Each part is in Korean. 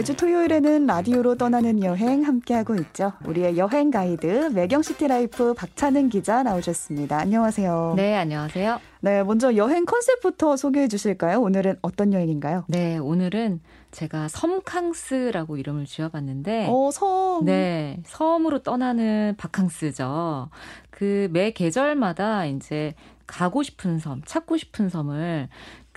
매주 토요일에는 라디오로 떠나는 여행 함께하고 있죠. 우리의 여행 가이드 매경 시티라이프 박찬은 기자 나오셨습니다. 안녕하세요. 네, 안녕하세요. 네, 먼저 여행 컨셉부터 소개해 주실까요? 오늘은 어떤 여행인가요? 네, 오늘은 제가 섬캉스라고 이름을 지어봤는데, 어, 섬. 네, 섬으로 떠나는 바캉스죠. 그 매 계절마다 이제 가고 싶은 섬, 찾고 싶은 섬을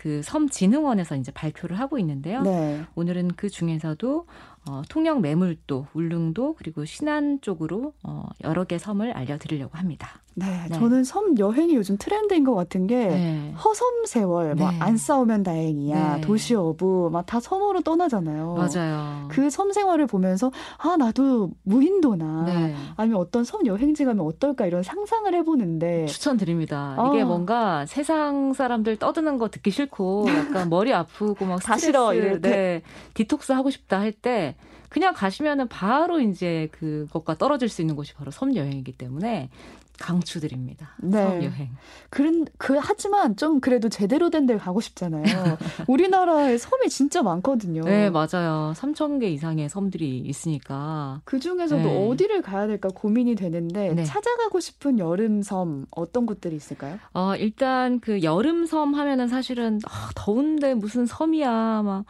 그 섬진흥원에서 이제 발표를 하고 있는데요. 네. 오늘은 그 중에서도 어, 통영 매물도, 울릉도 그리고 신안 쪽으로 어, 여러 개 섬을 알려드리려고 합니다. 네, 네. 저는 섬 여행이 요즘 트렌드인 것 같은 게 네. 허섬 세월, 네. 뭐안 싸우면 다행이야, 네. 도시 어부, 막 다 섬으로 떠나잖아요. 맞아요. 그 섬 생활을 보면서 아 나도 무인도나 네. 아니면 어떤 섬 여행지 가면 어떨까 이런 상상을 해보는데 추천드립니다. 어. 이게 뭔가 세상 사람들 떠드는 거 듣기 싫고 약간 머리 아프고 막 스트레스, 싫어, 이럴 때. 네, 디톡스 하고 싶다 할 때 그냥 가시면은 바로 이제 그것과 떨어질 수 있는 곳이 바로 섬 여행이기 때문에 강추드립니다. 네. 섬 여행. 그런 그 하지만 좀 그래도 제대로 된 데를 가고 싶잖아요. 우리나라에 섬이 진짜 많거든요. 네, 맞아요. 3천 개 이상의 섬들이 있으니까 그 중에서도 네. 어디를 가야 될까 고민이 되는데 네. 찾아가고 싶은 여름 섬 어떤 곳들이 있을까요? 어, 일단 그 여름 섬 하면은 사실은 아, 더운데 무슨 섬이야. 막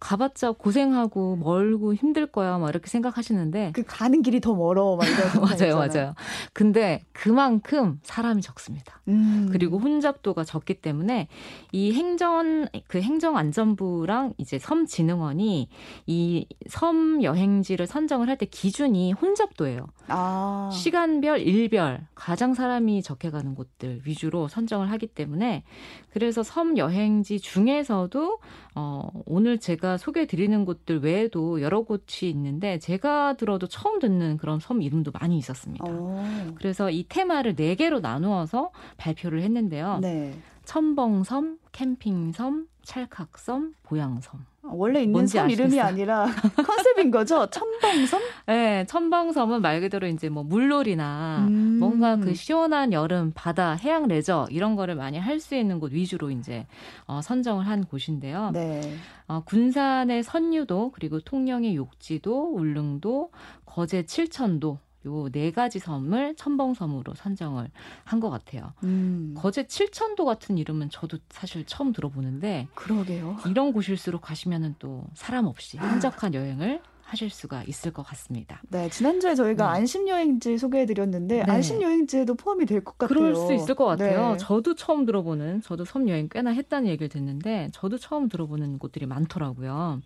가봤자 고생하고 멀고 힘들 거야. 막 이렇게 생각하시는데 그 가는 길이 더 멀어 막 이런 맞아요, 있잖아요. 맞아요. 근데 그 만큼 사람이 적습니다. 음. 그리고 혼잡도가 적기 때문에 이 행정 그 행정안전부랑 이제 섬진흥원이 이 섬 여행지를 선정을 할 때 기준이 혼잡도예요. 아 시간별, 일별 가장 사람이 적게 가는 곳들 위주로 선정을 하기 때문에 그래서 섬 여행지 중에서도 어 오늘 제가 소개해 드리는 곳들 외에도 여러 곳이 있는데 제가 들어도 처음 듣는 그런 섬 이름도 많이 있었습니다. 어. 그래서 이 테마를 네 개로 나누어서 발표를 했는데요. 네. 첨벙섬, 캠핑섬, 찰칵섬, 보양섬. 원래 있는 섬 이름이 아시겠어요? 아니라 컨셉인 거죠? 첨벙섬? 네, 첨벙섬은 말 그대로 이제 뭐 물놀이나 음. 뭔가 그 시원한 여름 바다 해양 레저 이런 거를 많이 할 수 있는 곳 위주로 이제 어, 선정을 한 곳인데요. 네. 어, 군산의 선유도 그리고 통영의 욕지도, 울릉도, 거제 칠천도 요 네 가지 섬을 첨벙섬으로 선정을 한 것 같아요. 음. 거제 칠천도 같은 이름은 저도 사실 처음 들어보는데 그러게요. 이런 곳일수록 가시면은 또 사람 없이 한적한 여행을 하실 수가 있을 것 같습니다. 네, 지난주에 저희가 네. 안심 여행지 소개해 드렸는데 네. 안심 여행지에도 포함이 될 것 같아요. 그럴 수 있을 것 같아요. 네. 저도 처음 들어보는, 저도 섬 여행 꽤나 했다는 얘기를 듣는데, 저도 처음 들어보는 곳들이 많더라고요.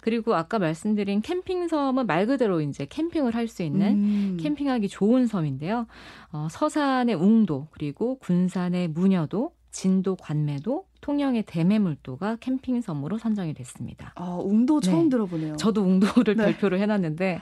그리고 아까 말씀드린 캠핑 섬은 말 그대로 이제 캠핑을 할 수 있는 음. 캠핑하기 좋은 섬인데요. 어, 서산의 웅도, 그리고 군산의 무녀도, 진도 관매도, 통영의 대매물도가 캠핑 섬으로 선정이 됐습니다. 아, 웅도 처음 네. 들어보네요. 저도 웅도를 네. 발표를 해놨는데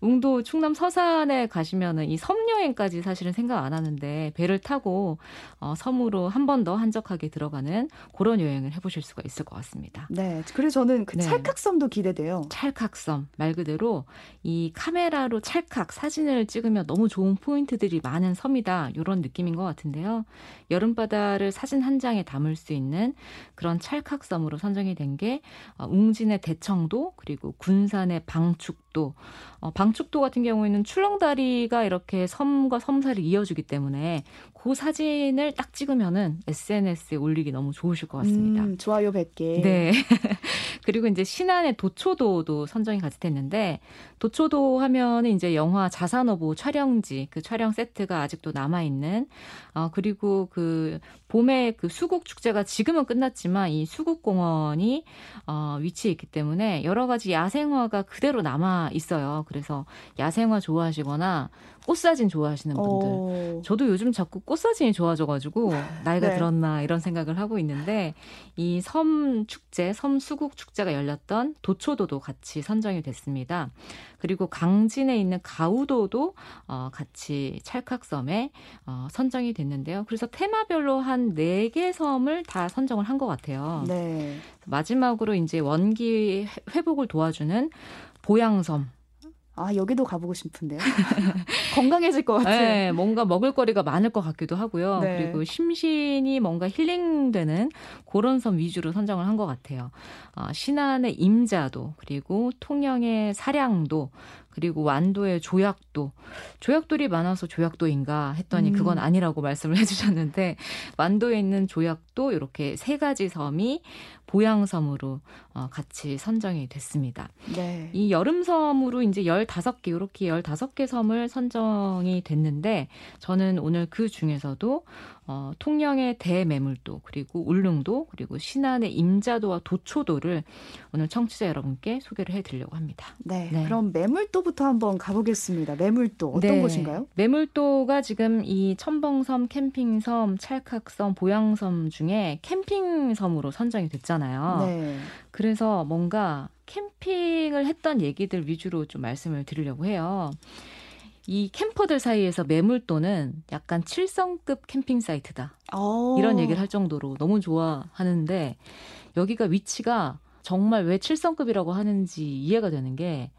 웅도 충남 서산에 가시면은 이 섬 여행까지 사실은 생각 안 하는데 배를 타고 어, 섬으로 한 번 더 한적하게 들어가는 그런 여행을 해보실 수가 있을 것 같습니다. 네, 그래서 저는 그 네. 찰칵섬도 기대돼요. 찰칵섬 말 그대로 이 카메라로 찰칵 사진을 찍으면 너무 좋은 포인트들이 많은 섬이다 이런 느낌인 것 같은데요. 여름바다를 사진 한 장에 담을 수 있는 그런 찰칵섬으로 선정이 된게 어, 웅진의 대청도 그리고 군산의 방축도 어, 방축도 같은 경우에는 출렁다리가 이렇게 섬과 섬사를 이어주기 때문에 그 사진을 딱 찍으면은 SNS에 올리기 너무 좋으실 것 같습니다. 음, 좋아요 100개. 네. 그리고 이제 신안의 도초도도 선정이 같이 됐는데 도초도 하면은 이제 영화 자산어보 촬영지 그 촬영 세트가 아직도 남아 있는 어 그리고 그 봄에 그 수국 축제가 지금은 끝났지만 이 수국 공원이 어 위치해 있기 때문에 여러 가지 야생화가 그대로 남아 있어요. 그래서 야생화 좋아하시거나 꽃사진 좋아하시는 분들 어, 저도 요즘 자꾸 꽃사진이 좋아져가지고 나이가 네. 들었나 이런 생각을 하고 있는데 이 섬 축제, 섬 수국 축제가 열렸던 도초도도 같이 선정이 됐습니다. 그리고 강진에 있는 가우도도 어, 같이 찰칵섬에 어, 선정이 됐는데요. 그래서 테마별로 한 네 개 섬을 다 선정을 한 것 같아요. 네. 마지막으로 이제 원기 회- 회복을 도와주는 보양섬 아 여기도 가보고 싶은데요. 건강해질 것 같아요. 네, 뭔가 먹을거리가 많을 것 같기도 하고요. 네. 그리고 심신이 뭔가 힐링되는 그런 섬 위주로 선정을 한 것 같아요. 어, 신안의 임자도 그리고 통영의 사량도 그리고 완도의 조약도 조약돌이 많아서 조약도인가 했더니 음. 그건 아니라고 말씀을 해주셨는데 완도에 있는 조약도 이렇게 세 가지 섬이 보양섬으로 어, 같이 선정이 됐습니다. 네. 이 여름섬으로 이제 15개, 이렇게 15개 섬을 선정이 됐는데, 저는 오늘 그 중에서도, 어, 통영의 대매물도, 그리고 울릉도, 그리고 신안의 임자도와 도초도를 오늘 청취자 여러분께 소개를 해드리려고 합니다. 네. 네. 그럼 매물도부터 한번 가보겠습니다. 매물도 어떤 네. 곳인가요? 매물도가 지금 이 첨벙섬, 캠핑섬, 찰칵섬, 보양섬 중에 캠핑섬으로 선정이 됐잖아요. 네. 그래서 뭔가 캠핑을 했던 얘기들 위주로 좀 말씀을 드리려고 해요. 이 캠퍼들 사이에서 매물도는 약간 7성급 캠핑 사이트다. 어. 이런 얘기를 할 정도로 너무 좋아하는데 여기가 위치가 정말 왜 7성급이라고 하는지 이해가 되는 게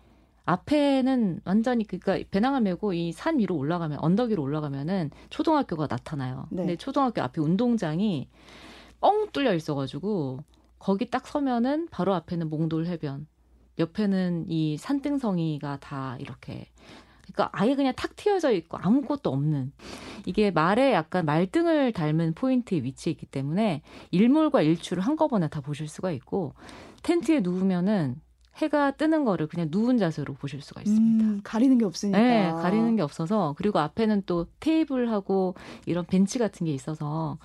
앞에는 완전히 그러니까 배낭을 메고 이 산 위로 올라가면 언덕 위로 올라가면은 초등학교가 나타나요. 네. 근데 초등학교 앞에 운동장이 뻥 뚫려 있어가지고 거기 딱 서면은 바로 앞에는 몽돌 해변, 옆에는 이 산등성이가 다 이렇게 그러니까 아예 그냥 탁 트여져 있고 아무것도 없는 이게 말에 약간 말등을 닮은 포인트에 위치해 있기 때문에 일몰과 일출을 한꺼번에 다 보실 수가 있고 텐트에 누우면은 해가 뜨는 거를 그냥 누운 자세로 보실 수가 있습니다. 음, 가리는 게 없으니까. 네, 가리는 게 없어서 그리고 앞에는 또 테이블하고 이런 벤치 같은 게 있어서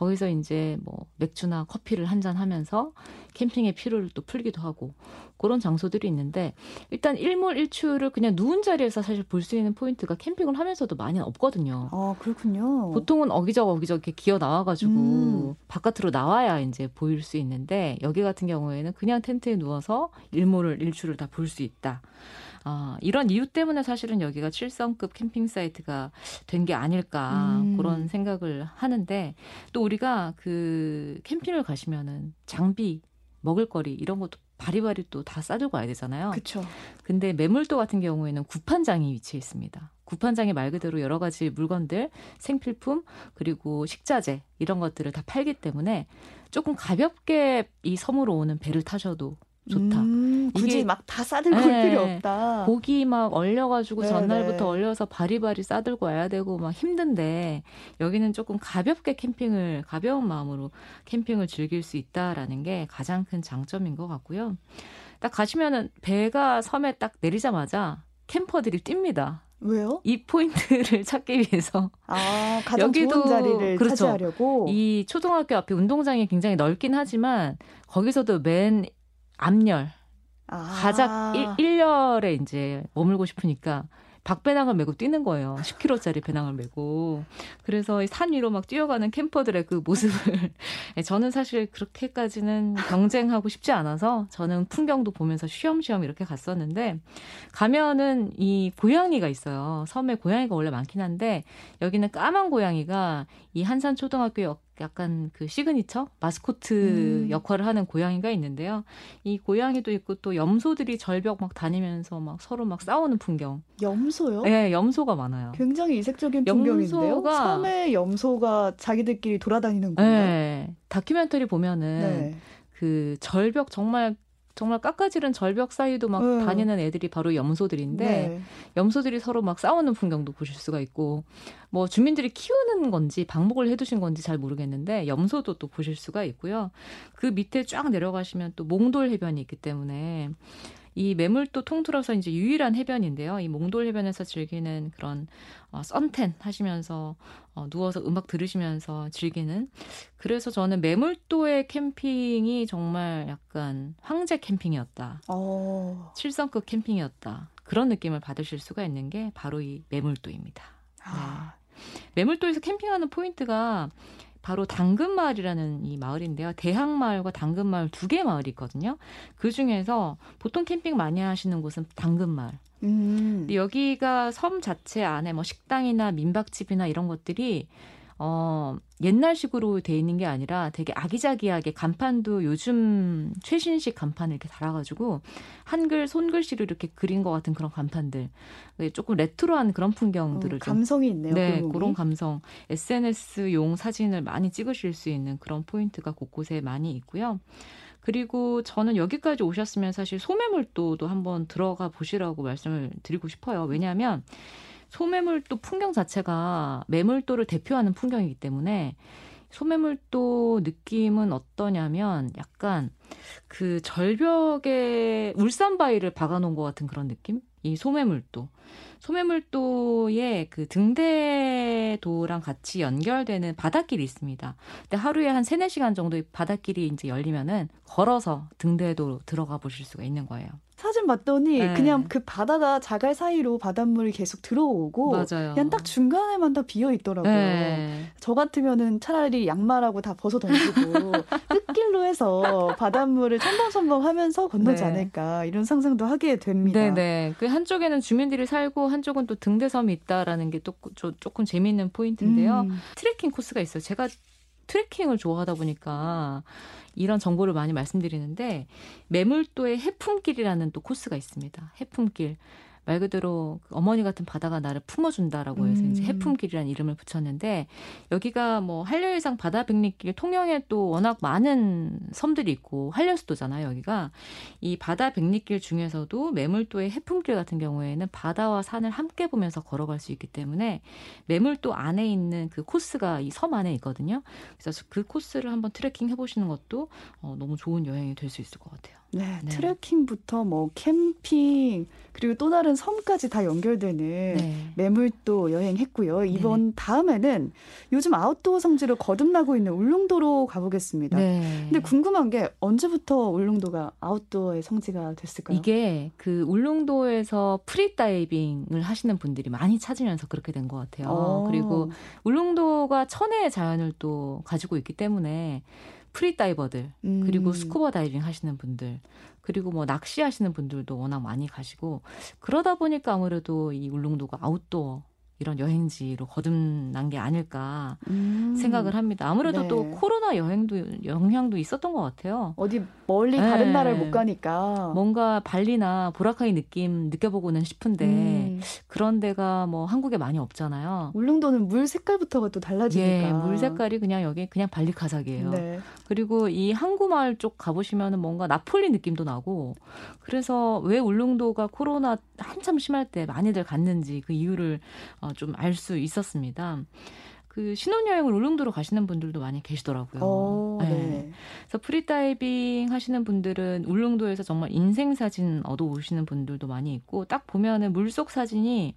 거기서 이제 뭐 맥주나 커피를 한 잔 하면서 캠핑의 피로를 또 풀기도 하고 그런 장소들이 있는데 일단 일몰 일출을 그냥 누운 자리에서 사실 볼 수 있는 포인트가 캠핑을 하면서도 많이 없거든요. 아, 그렇군요. 보통은 어기적 어기적 이렇게 기어 나와가지고 음. 바깥으로 나와야 이제 보일 수 있는데 여기 같은 경우에는 그냥 텐트에 누워서 일몰을 일출을 다 볼 수 있다. 아, 이런 이유 때문에 사실은 여기가 7성급 캠핑 사이트가 된 게 아닐까 음. 그런 생각을 하는데 또 우리가 그 캠핑을 가시면은 장비, 먹을거리 이런 것도 바리바리 또 다 싸들고 와야 되잖아요. 그쵸. 근데 매물도 같은 경우에는 구판장이 위치해 있습니다. 구판장이 말 그대로 여러 가지 물건들, 생필품, 그리고 식자재 이런 것들을 다 팔기 때문에 조금 가볍게 이 섬으로 오는 배를 타셔도 좋다. 음, 굳이 막 다 싸들고 올 네. 필요 없다. 고기 막 얼려가지고 네, 전날부터 네. 얼려서 바리바리 싸들고 와야 되고 막 힘든데 여기는 조금 가볍게 캠핑을 가벼운 마음으로 캠핑을 즐길 수 있다라는 게 가장 큰 장점인 것 같고요. 딱 가시면은 배가 섬에 딱 내리자마자 캠퍼들이 뜁니다. 왜요? 이 포인트를 찾기 위해서 아, 가장 여기도 좋은 자리를 그렇죠. 차지하려고. 이 초등학교 앞에 운동장이 굉장히 넓긴 하지만 거기서도 맨 앞열 아. 가작 일 1열에 이제 머물고 싶으니까 박배낭을 메고 뛰는 거예요. 10kg짜리 배낭을 메고. 그래서 이산 위로 막 뛰어가는 캠퍼들의 그 모습을 예, 저는 사실 그렇게까지는 경쟁하고 싶지 않아서 저는 풍경도 보면서 쉬엄쉬엄 이렇게 갔었는데 가면은 이 고양이가 있어요. 섬에 고양이가 원래 많긴 한데 여기는 까만 고양이가 이 한산 초등학교 역 약간 그 시그니처 마스코트 음. 역할을 하는 고양이가 있는데요. 이 고양이도 있고 또 염소들이 절벽 막 다니면서 막 서로 막 싸우는 풍경. 염소요? 네, 염소가 많아요. 굉장히 이색적인 풍경인데요. 염소가- 섬에 염소가 자기들끼리 돌아다니는군요. 네. 다큐멘터리 보면은 네. 그 절벽 정말 정말 깎아지른 절벽 사이도 막 음. 다니는 애들이 바로 염소들인데 네. 염소들이 서로 막 싸우는 풍경도 보실 수가 있고 뭐 주민들이 키우는 건지 방목을 해두신 건지 잘 모르겠는데 염소도 또 보실 수가 있고요. 그 밑에 쫙 내려가시면 또 몽돌 해변이 있기 때문에 이 매물도 통틀어서 이제 유일한 해변인데요. 이 몽돌 해변에서 즐기는 그런 어, 선텐 하시면서 어, 누워서 음악 들으시면서 즐기는 그래서 저는 매물도의 캠핑이 정말 약간 황제 캠핑이었다. 어. 7성급 캠핑이었다. 그런 느낌을 받으실 수가 있는 게 바로 이 매물도입니다. 아, 매물도에서 캠핑하는 포인트가 바로 당근마을이라는 이 마을인데요. 대항마을과 당근마을 두 개 마을이 있거든요. 그 중에서 보통 캠핑 많이 하시는 곳은 당근마을. 음. 여기가 섬 자체 안에 뭐 식당이나 민박집이나 이런 것들이 어, 옛날식으로 돼 있는 게 아니라 되게 아기자기하게 간판도 요즘 최신식 간판을 이렇게 달아가지고 한글 손글씨로 이렇게 그린 것 같은 그런 간판들 조금 retro한 그런 풍경들을 어, 좀 감성이 있네요. 네, 골목이. 그런 감성. SNS용 사진을 많이 찍으실 수 있는 그런 포인트가 곳곳에 많이 있고요. 그리고 저는 여기까지 오셨으면 사실 소매물도도 한번 들어가 보시라고 말씀을 드리고 싶어요. 왜냐하면 소매물도 풍경 자체가 매물도를 대표하는 풍경이기 때문에 소매물도 느낌은 어떠냐면 약간 그 절벽에 울산 바위를 박아놓은 것 같은 그런 느낌? 이 소매물도. 소매물도의 그 등대도랑 같이 연결되는 바닷길이 있습니다. 근데 하루에 한 3, 4시간 정도의 바닷길이 이제 열리면은 걸어서 등대도로 들어가 보실 수가 있는 거예요. 사진 봤더니 네. 그냥 그 바다가 자갈 사이로 바닷물이 계속 들어오고 맞아요. 그냥 딱 중간에만 다 비어 있더라고요. 네. 저 같으면은 차라리 양말하고 다 벗어 던지고 끝길로 해서 바닷물을 첨벙첨벙 하면서 건너지 네. 않을까 이런 상상도 하게 됩니다. 네 네. 그 한쪽에는 주민들이 살고 한쪽은 또 등대섬이 있다라는 게 또 조금 재미있는 포인트인데요. 음. 트레킹 코스가 있어요. 제가 트레킹을 좋아하다 보니까 이런 정보를 많이 말씀드리는데 매물도의 해품길이라는 또 코스가 있습니다. 해품길. 말 그대로 그 어머니 같은 바다가 나를 품어준다라고 해서 음. 이제 해품길이라는 이름을 붙였는데 여기가 뭐 한려해상 바다 백리길 통영에 또 워낙 많은 섬들이 있고 한려수도잖아요 여기가 이 바다 백리길 중에서도 매물도의 해품길 같은 경우에는 바다와 산을 함께 보면서 걸어갈 수 있기 때문에 매물도 안에 있는 그 코스가 이 섬 안에 있거든요. 그래서 그 코스를 한번 트레킹 해보시는 것도 어, 너무 좋은 여행이 될 수 있을 것 같아요. 네, 네. 트레킹부터 뭐 캠핑 그리고 또 다른 섬까지 다 연결되는 네. 매물도 여행했고요. 이번 다음에는 요즘 아웃도어 성지로 거듭나고 있는 울릉도로 가보겠습니다. 네. 근데 궁금한 게 언제부터 울릉도가 아웃도어의 성지가 됐을까요? 이게 그 울릉도에서 free diving을 하시는 분들이 많이 찾으면서 그렇게 된 것 같아요. 어. 그리고 울릉도가 천혜의 자연을 또 가지고 있기 때문에 프리다이버들 음. 그리고 스쿠버 다이빙 하시는 분들 그리고 뭐 낚시 하시는 분들도 워낙 많이 가시고 그러다 보니까 아무래도 이 울릉도가 아웃도어 이런 여행지로 거듭난 게 아닐까 음. 생각을 합니다. 아무래도 네. 또 코로나 여행도 영향도 있었던 것 같아요. 어디 멀리 네. 다른 나라를 못 가니까. 뭔가 발리나 보라카이 느낌 느껴보고는 싶은데 음. 그런 데가 뭐 한국에 많이 없잖아요. 울릉도는 물 색깔부터가 또 달라지니까. 예, 물 색깔이 그냥 여기 그냥 발리카삭이에요. 네. 그리고 이 항구마을 쪽 가보시면은 뭔가 나폴리 느낌도 나고 그래서 왜 울릉도가 코로나 한참 심할 때 많이들 갔는지 그 이유를 어, 좀 알 수 있었습니다. 그 신혼여행을 울릉도로 가시는 분들도 많이 계시더라고요. 어, 네. 네. 그래서 프리다이빙 하시는 분들은 울릉도에서 정말 인생 사진 얻어 오시는 분들도 많이 있고 딱 보면은 물속 사진이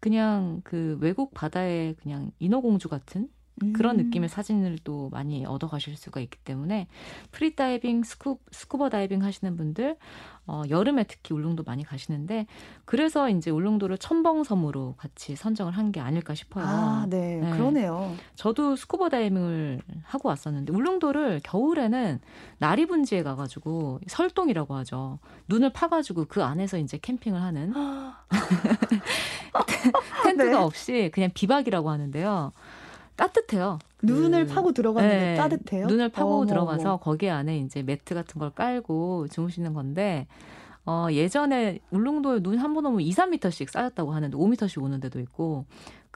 그냥 그 외국 바다의 그냥 인어공주 같은 그런 음. 느낌의 사진을 또 많이 얻어 가실 수가 있기 때문에 프리다이빙, 스쿠, 스쿠버 다이빙 하시는 분들 어, 여름에 특히 울릉도 많이 가시는데 그래서 이제 울릉도를 첨벙섬으로 같이 선정을 한 게 아닐까 싶어요. 아, 네. 네. 그러네요. 저도 스쿠버 다이빙을 하고 왔었는데 울릉도를 겨울에는 나리 분지에 가가지고 설동이라고 하죠. 눈을 파가지고 그 안에서 이제 캠핑을 하는 텐트가 네. 없이 그냥 비박이라고 하는데요. 따뜻해요. 눈을 그- 파고 들어갔는데 네, 따뜻해요? 눈을 파고 어머, 들어가서. 거기 안에 이제 매트 같은 걸 깔고 주무시는 건데 어, 예전에 울릉도에 눈 한 번 오면 2, 3미터씩 쌓였다고 하는데 5미터씩 오는 데도 있고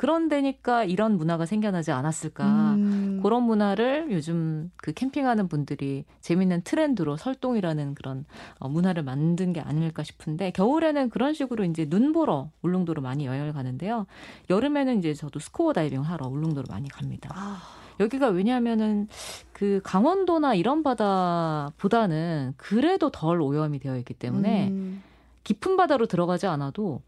그런 데니까 이런 문화가 생겨나지 않았을까. 음. 그런 문화를 요즘 그 캠핑하는 분들이 재밌는 트렌드로 설동이라는 그런 어, 문화를 만든 게 아닐까 싶은데 겨울에는 그런 식으로 이제 눈 보러 울릉도로 많이 여행을 가는데요. 여름에는 이제 저도 스코어 다이빙 하러 울릉도로 많이 갑니다. 아, 여기가 왜냐하면은 그 강원도나 이런 바다보다는 그래도 덜 오염이 되어 있기 때문에 음. 깊은 바다로 들어가지 않아도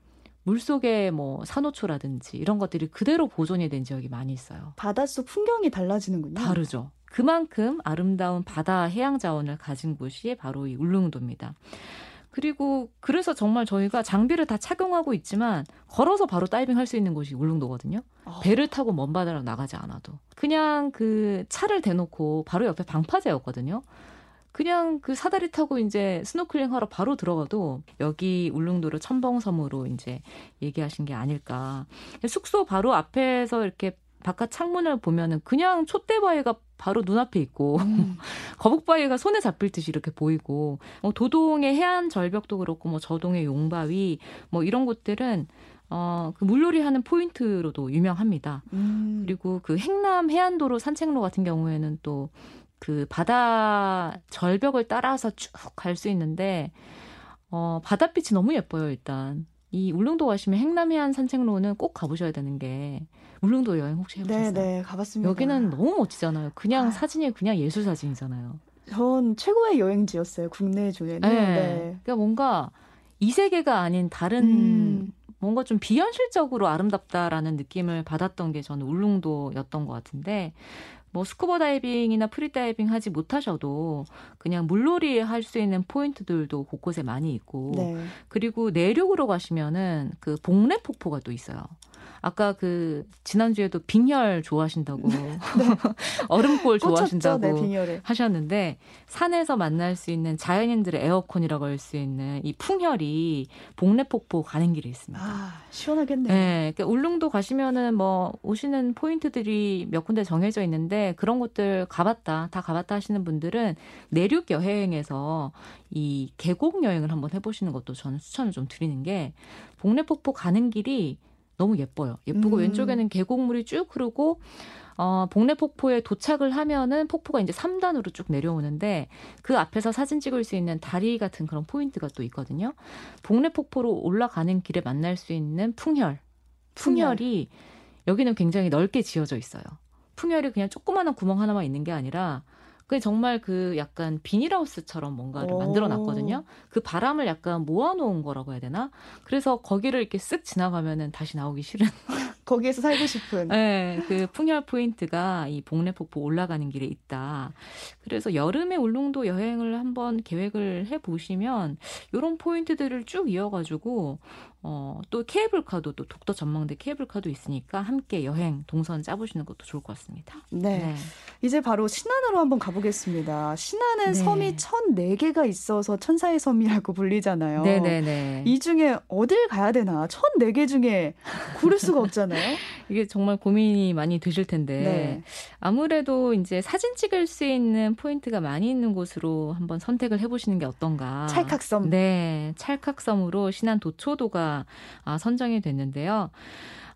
물 속에 뭐 산호초라든지 이런 것들이 그대로 보존이 된 지역이 많이 있어요. 바닷속 풍경이 달라지는군요. 다르죠. 그만큼 아름다운 바다 해양 자원을 가진 곳이 바로 이 울릉도입니다. 그리고 그래서 정말 저희가 장비를 다 착용하고 있지만 걸어서 바로 다이빙 할 수 있는 곳이 울릉도거든요. 어. 배를 타고 먼 바다로 나가지 않아도. 그냥 그 차를 대놓고 바로 옆에 방파제였거든요. 그냥 그 사다리 타고 이제 스노클링 하러 바로 들어가도 여기 울릉도를 첨벙섬으로 이제 얘기하신 게 아닐까. 숙소 바로 앞에서 이렇게 바깥 창문을 보면은 그냥 촛대바위가 바로 눈앞에 있고 음. 거북바위가 손에 잡힐 듯이 이렇게 보이고 뭐 도동의 해안 절벽도 그렇고 뭐 저동의 용바위 뭐 이런 곳들은 어, 그 물놀이 하는 포인트로도 유명합니다. 음. 그리고 그 행남 해안도로 산책로 같은 경우에는 또 그 바다 절벽을 따라서 쭉 갈 수 있는데 어, 바닷빛이 너무 예뻐요, 일단. 이 울릉도 가시면 행남 해안 산책로는 꼭 가보셔야 되는 게 울릉도 여행 혹시 해보셨어요? 네, 네, 가봤습니다. 여기는 너무 멋지잖아요. 그냥 아. 사진이 그냥 예술 사진이잖아요. 전 최고의 여행지였어요. 국내 중에는. 네. 네. 그러니까 뭔가 이 세계가 아닌 다른 음. 뭔가 좀 비현실적으로 아름답다라는 느낌을 받았던 게 저는 울릉도였던 것 같은데 뭐 스쿠버 다이빙이나 프리 다이빙 하지 못하셔도 그냥 물놀이 할 수 있는 포인트들도 곳곳에 많이 있고 네. 그리고 내륙으로 가시면은 그 복례 폭포가 또 있어요. 아까 그 지난주에도 빙혈 좋아하신다고 얼음골 꽂혔죠. 좋아하신다고 네. 하셨는데 산에서 만날 수 있는 자연인들의 에어컨이라고 할 수 있는 이 풍혈이 복례폭포 가는 길에 있습니다. 아, 시원하겠네요. 네, 그러니까 울릉도 가시면은 뭐 오시는 포인트들이 몇 군데 정해져 있는데 그런 곳들 가봤다, 다 가봤다 하시는 분들은 내륙 여행에서 이 계곡 여행을 한번 해보시는 것도 저는 추천을 좀 드리는 게 복례폭포 가는 길이 너무 예뻐요. 예쁘고 음. 왼쪽에는 계곡물이 쭉 흐르고 어, 복례폭포에 도착을 하면은 폭포가 이제 3단으로 쭉 내려오는데 그 앞에서 사진 찍을 수 있는 다리 같은 그런 포인트가 또 있거든요. 복례폭포로 올라가는 길에 만날 수 있는 풍혈. 풍혈. 풍혈이 여기는 굉장히 넓게 지어져 있어요. 풍혈이 그냥 조그마한 구멍 하나만 있는 게 아니라 그 정말 그 약간 비닐하우스처럼 뭔가를 오. 만들어 놨거든요. 그 바람을 약간 모아놓은 거라고 해야 되나? 그래서 거기를 이렇게 쓱 지나가면은 다시 나오기 싫은 거기에서 살고 싶은. 네, 그 풍열 포인트가 이 복례폭포 올라가는 길에 있다. 그래서 여름에 울릉도 여행을 한번 계획을 해 보시면 이런 포인트들을 쭉 이어가지고 어, 또 케이블카도 또 독도 전망대 케이블카도 있으니까 함께 여행 동선 짜보시는 것도 좋을 것 같습니다. 네. 이제 바로 신안으로 한번 가보겠습니다. 신안은 네. 섬이 1004개가 있어서 천사의 섬이라고 불리잖아요. 네네네. 이 중에 어딜 가야 되나? 1004개 중에 고를 수가 없잖아요. 이게 정말 고민이 많이 되실 텐데 네. 아무래도 이제 사진 찍을 수 있는 포인트가 많이 있는 곳으로 한번 선택을 해보시는 게 어떤가. 찰칵섬. 네, 찰칵섬으로 신안 도초도가 아, 선정이 됐는데요.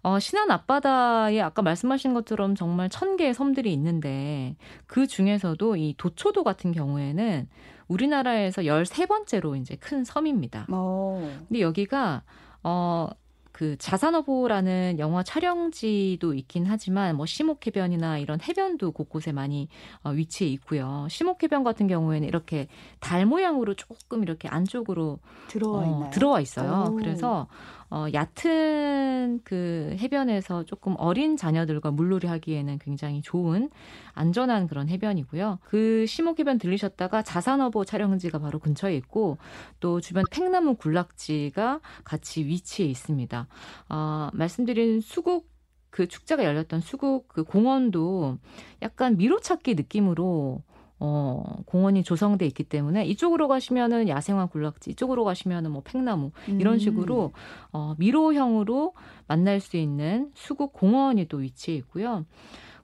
어, 신안 앞바다에 아까 말씀하신 것처럼 정말 천 개의 섬들이 있는데 그 중에서도 이 도초도 같은 경우에는 우리나라에서 13번째로 이제 큰 섬입니다. 어. 근데 여기가 어, 그 자산어보라는 영화 촬영지도 있긴 하지만 뭐 시목해변이나 이런 해변도 곳곳에 많이 어, 위치해 있고요. 시목해변 같은 경우에는 이렇게 달 모양으로 조금 이렇게 안쪽으로 들어와 어? 들어와 있어요. 오. 그래서 어, 얕은 그 해변에서 조금 어린 자녀들과 물놀이 하기에는 굉장히 좋은 안전한 그런 해변이고요. 그 시목해변 들리셨다가 자산어보 촬영지가 바로 근처에 있고 또 주변 팽나무 군락지가 같이 위치해 있습니다. 어, 말씀드린 수국 그 축제가 열렸던 수국 그 공원도 약간 미로찾기 느낌으로 어, 공원이 조성돼 있기 때문에 이쪽으로 가시면은 야생화 군락지, 이쪽으로 가시면은 뭐 팽나무 이런 음. 식으로 어, 미로형으로 만날 수 있는 수국 공원이 또 위치해 있고요.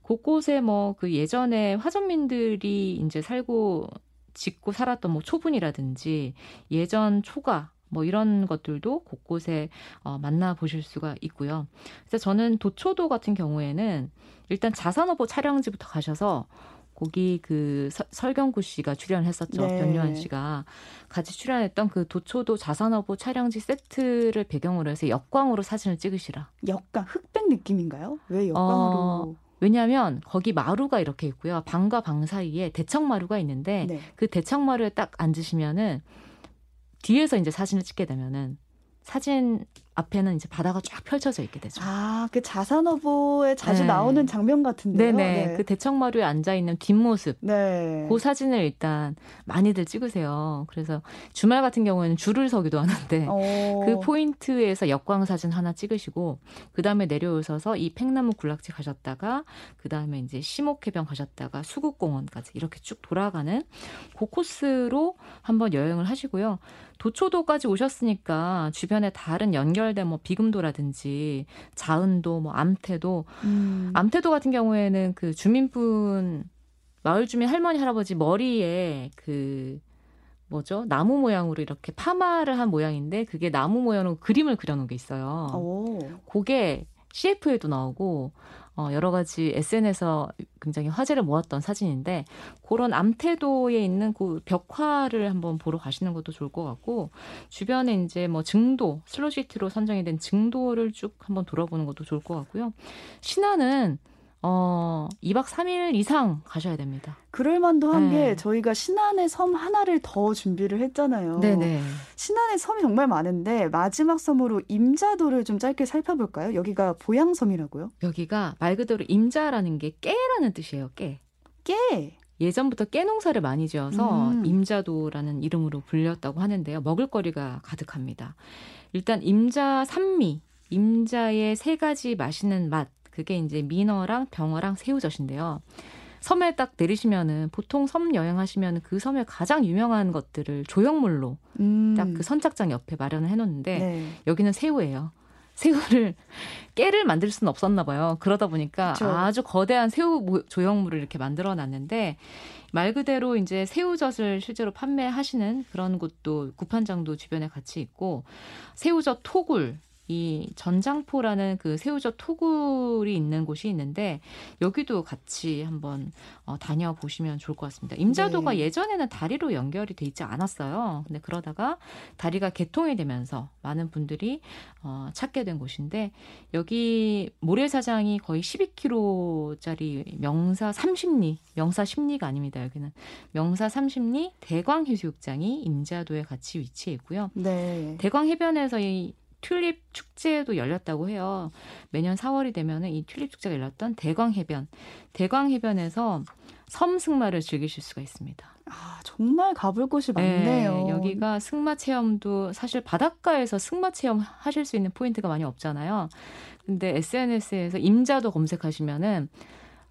곳곳에 뭐 그 예전에 화전민들이 이제 살고 짓고 살았던 뭐 초분이라든지 예전 초가 뭐 이런 것들도 곳곳에 어, 만나 보실 수가 있고요. 그래서 저는 도초도 같은 경우에는 일단 자산어보 촬영지부터 가셔서 거기 그 서- 설경구 씨가 출연했었죠. 네. 변요한 씨가 같이 출연했던 그 도초도 자산어보 촬영지 세트를 배경으로 해서 역광으로 사진을 찍으시라. 역광 흑백 느낌인가요? 왜 역광으로? 어, 왜냐하면 거기 마루가 이렇게 있고요. 방과 방 사이에 대청 마루가 있는데 네. 그 대청 마루에 딱 앉으시면은 뒤에서 이제 사진을 찍게 되면은 사진 앞에는 이제 바다가 쫙 펼쳐져 있게 되죠. 아, 그 자산어보에 자주 네. 나오는 장면 같은데요. 네네. 네. 그 대청 마루에 앉아 있는 뒷모습. 네. 그 사진을 일단 많이들 찍으세요. 그래서 주말 같은 경우에는 줄을 서기도 하는데 어. 그 포인트에서 역광 사진 하나 찍으시고 그 다음에 내려오셔서 이 팽나무 군락지 가셨다가 그 다음에 이제 시목해변 가셨다가 수국공원까지 이렇게 쭉 돌아가는 그 코스로 한번 여행을 하시고요. 도초도까지 오셨으니까 주변에 다른 연결 계절된 뭐 비금도라든지 자은도, 뭐 암태도, 음. 암태도 같은 경우에는 그 주민분 마을 주민 할머니 할아버지 머리에 그 뭐죠 나무 모양으로 이렇게 파마를 한 모양인데 그게 나무 모양으로 그림을 그려놓은 게 있어요. 오. 그게 CF에도 나오고 어, 여러 가지 SNS에서 굉장히 화제를 모았던 사진인데 그런 암태도에 있는 그 벽화를 한번 보러 가시는 것도 좋을 것 같고 주변에 이제 뭐 증도 슬로시티로 선정이 된 증도를 쭉 한번 돌아보는 것도 좋을 것 같고요. 신안은 어 2박 3일 이상 가셔야 됩니다. 그럴만도 한 네. 게 저희가 신안의 섬 하나를 더 준비를 했잖아요. 네네. 신안의 섬이 정말 많은데 마지막 섬으로 임자도를 좀 짧게 살펴볼까요? 여기가 보양섬이라고요? 여기가 말 그대로 임자라는 게 깨라는 뜻이에요. 깨. 깨. 예전부터 깨 농사를 많이 지어서 음. 임자도라는 이름으로 불렸다고 하는데요. 먹을거리가 가득합니다. 일단 임자 산미, 임자의 세 가지 맛있는 맛, 그게 이제 민어랑 병어랑 새우젓인데요. 섬에 딱 내리시면은 보통 섬 여행하시면 그 섬에 가장 유명한 것들을 조형물로 음. 딱그 선착장 옆에 마련을 해놓는데 네. 여기는 새우예요. 새우를 깨를 만들 수는 없었나 봐요. 그러다 보니까 그쵸. 아주 거대한 새우 모- 조형물을 이렇게 만들어 놨는데 말 그대로 이제 새우젓을 실제로 판매하시는 그런 곳도 구판장도 주변에 같이 있고 새우젓 토굴 이 전장포라는 그 새우젓 토굴이 있는 곳이 있는데 여기도 같이 한번 어, 다녀보시면 좋을 것 같습니다. 임자도가 네. 예전에는 다리로 연결이 돼 있지 않았어요. 근데 그러다가 다리가 개통이 되면서 많은 분들이 어, 찾게 된 곳인데 여기 모래사장이 거의 12km짜리 명사 30리, 명사 10리가 아닙니다. 여기는 명사 30리 대광해수욕장이 임자도에 같이 위치해 있고요. 네. 대광 해변에서 이 튤립 축제도 열렸다고 해요. 매년 4월이 되면은 이 튤립 축제가 열렸던 대광 해변, 대광 해변에서 섬 승마를 즐기실 수가 있습니다. 아, 정말 가볼 곳이 많네요. 네, 여기가 승마 체험도 사실 바닷가에서 승마 체험 하실 수 있는 포인트가 많이 없잖아요. 근데 SNS에서 임자도 검색하시면은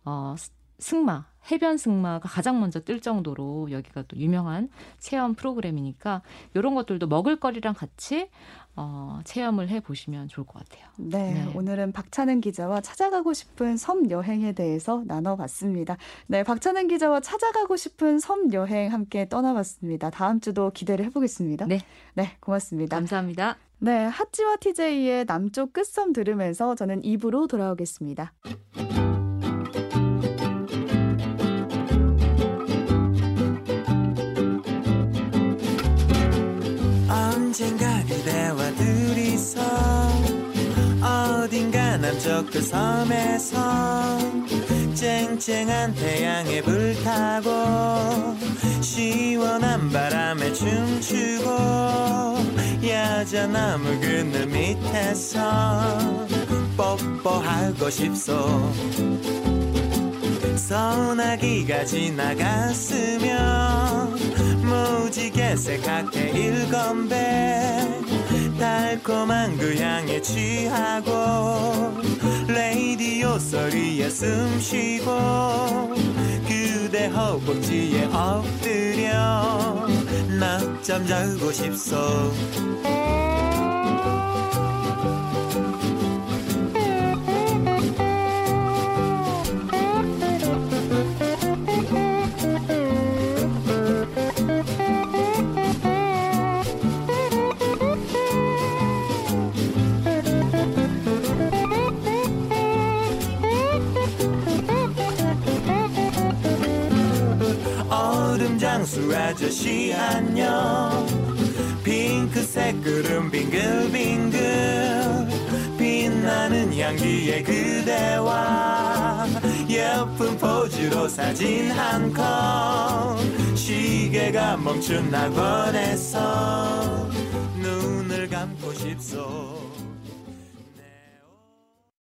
어 스- 승마, 해변 승마가 가장 먼저 뜰 정도로 여기가 또 유명한 체험 프로그램이니까 이런 것들도 먹을거리랑 같이 어, 체험을 해 보시면 좋을 것 같아요. 네, 네. 오늘은 박찬은 기자와 찾아가고 싶은 섬 여행에 대해서 나눠봤습니다. 네, 박찬은 기자와 찾아가고 싶은 섬 여행 함께 떠나봤습니다. 다음 주도 기대를 해보겠습니다. 네. 네, 고맙습니다. 감사합니다. 네, 핫지와 TJ의 남쪽 끝섬 들으면서 저는 입으로 돌아오겠습니다. 언젠가 둘이서 어딘가 남쪽 그 섬에서 쨍쨍한 태양에 불타고 시원한 바람에 춤추고 야자나무 그늘 밑에서 뽀뽀하고 싶소. 소나기가 지나갔으면 무지개 새카게 일건배 달콤한 그 향에 취하고 레이디오 소리에 숨쉬고 그대 허벅지에 엎드려 낮잠 자고 싶소 아저씨 안녕 핑크색 구름 빙글빙글. 빛나는 향기의 그대와 예쁜 포즈로 사진 한 컷 시계가 멈춘 낙원에서